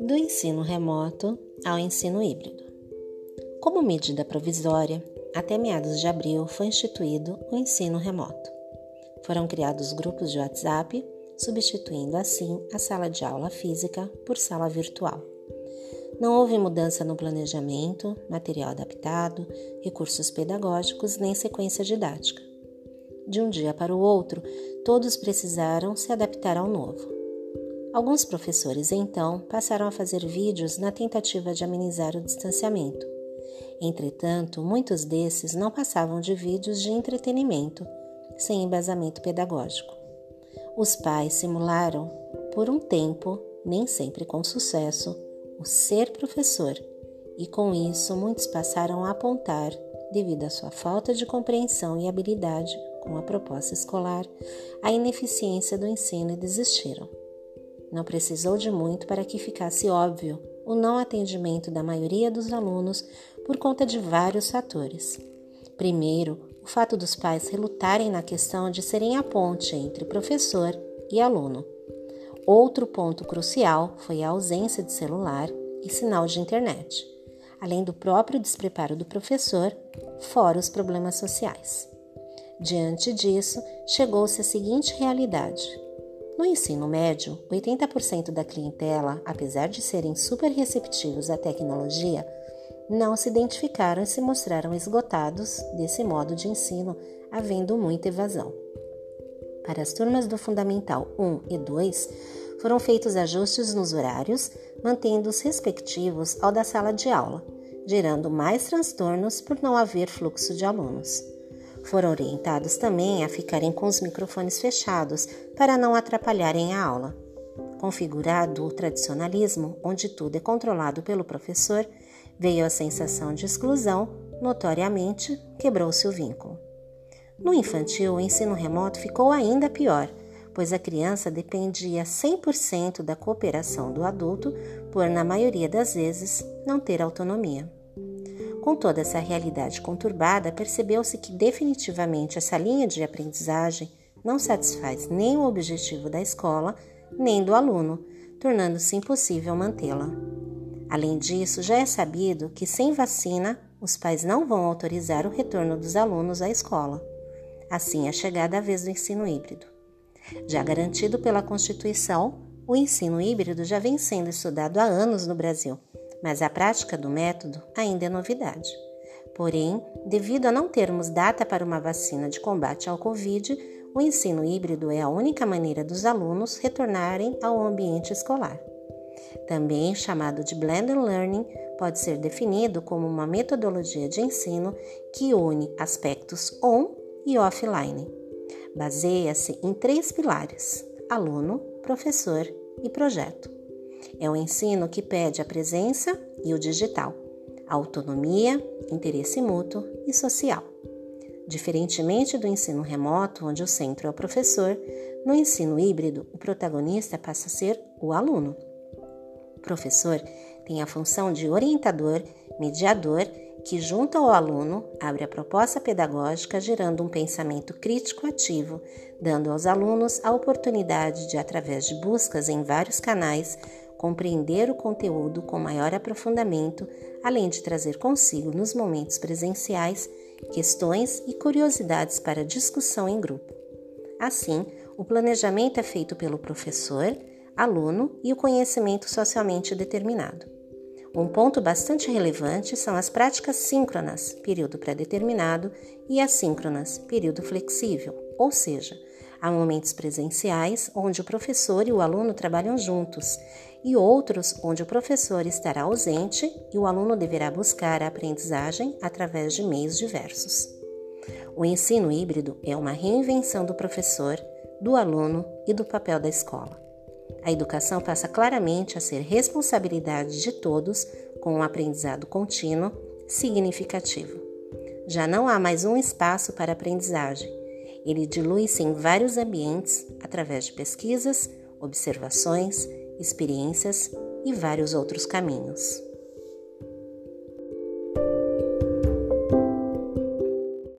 Do ensino remoto ao ensino híbrido. Como medida provisória, até meados de abril foi instituído o ensino remoto. Foram criados grupos de WhatsApp, substituindo assim a sala de aula física por sala virtual. Não houve mudança no planejamento, material adaptado, recursos pedagógicos nem sequência didática. De um dia para o outro, todos precisaram se adaptar ao novo. Alguns professores, então, passaram a fazer vídeos na tentativa de amenizar o distanciamento. Entretanto, muitos desses não passavam de vídeos de entretenimento, sem embasamento pedagógico. Os pais simularam, por um tempo, nem sempre com sucesso, o ser professor, e com isso muitos passaram a apontar, devido à sua falta de compreensão e habilidade com a proposta escolar, a ineficiência do ensino e desistiram. Não precisou de muito para que ficasse óbvio o não atendimento da maioria dos alunos por conta de vários fatores. Primeiro, o fato dos pais relutarem na questão de serem a ponte entre professor e aluno. Outro ponto crucial foi a ausência de celular e sinal de internet, além do próprio despreparo do professor, fora os problemas sociais. Diante disso, chegou-se à seguinte realidade: no ensino médio, 80% da clientela, apesar de serem super receptivos à tecnologia, não se identificaram e se mostraram esgotados desse modo de ensino, havendo muita evasão. Para as turmas do Fundamental 1 e 2, foram feitos ajustes nos horários, mantendo os respectivos ao da sala de aula, gerando mais transtornos por não haver fluxo de alunos. Foram orientados também a ficarem com os microfones fechados para não atrapalharem a aula. Configurado o tradicionalismo, onde tudo é controlado pelo professor, veio a sensação de exclusão, notoriamente quebrou-se o vínculo. No infantil, o ensino remoto ficou ainda pior, pois a criança dependia 100% da cooperação do adulto, por, na maioria das vezes, não ter autonomia. Com toda essa realidade conturbada, percebeu-se que definitivamente essa linha de aprendizagem não satisfaz nem o objetivo da escola, nem do aluno, tornando-se impossível mantê-la. Além disso, já é sabido que sem vacina, os pais não vão autorizar o retorno dos alunos à escola. Assim, é chegada a vez do ensino híbrido. Já garantido pela Constituição, o ensino híbrido já vem sendo estudado há anos no Brasil mas a prática do método ainda é novidade. Porém, devido a não termos data para uma vacina de combate ao Covid, o ensino híbrido é a única maneira dos alunos retornarem ao ambiente escolar. Também chamado de Blended Learning, pode ser definido como uma metodologia de ensino que une aspectos on e offline. Baseia-se em três pilares: aluno, professor e projeto. É um ensino que pede a presença e o digital, autonomia, interesse mútuo e social. Diferentemente do ensino remoto, onde o centro é o professor, no ensino híbrido, o protagonista passa a ser o aluno. O professor tem a função de orientador, mediador, que, junto ao aluno, abre a proposta pedagógica, gerando um pensamento crítico ativo, dando aos alunos a oportunidade de, através de buscas em vários canais, compreender o conteúdo com maior aprofundamento, além de trazer consigo nos momentos presenciais questões e curiosidades para discussão em grupo. Assim, o planejamento é feito pelo professor, aluno e o conhecimento socialmente determinado. Um ponto bastante relevante são as práticas síncronas, período pré-determinado, e assíncronas, período flexível, ou seja, há momentos presenciais onde o professor e o aluno trabalham juntos e outros onde o professor estará ausente e o aluno deverá buscar a aprendizagem através de meios diversos. O ensino híbrido é uma reinvenção do professor, do aluno e do papel da escola. A educação passa claramente a ser responsabilidade de todos com um aprendizado contínuo significativo. Já não há mais um espaço para aprendizagem. Ele dilui-se em vários ambientes através de pesquisas, observações experiências e vários outros caminhos.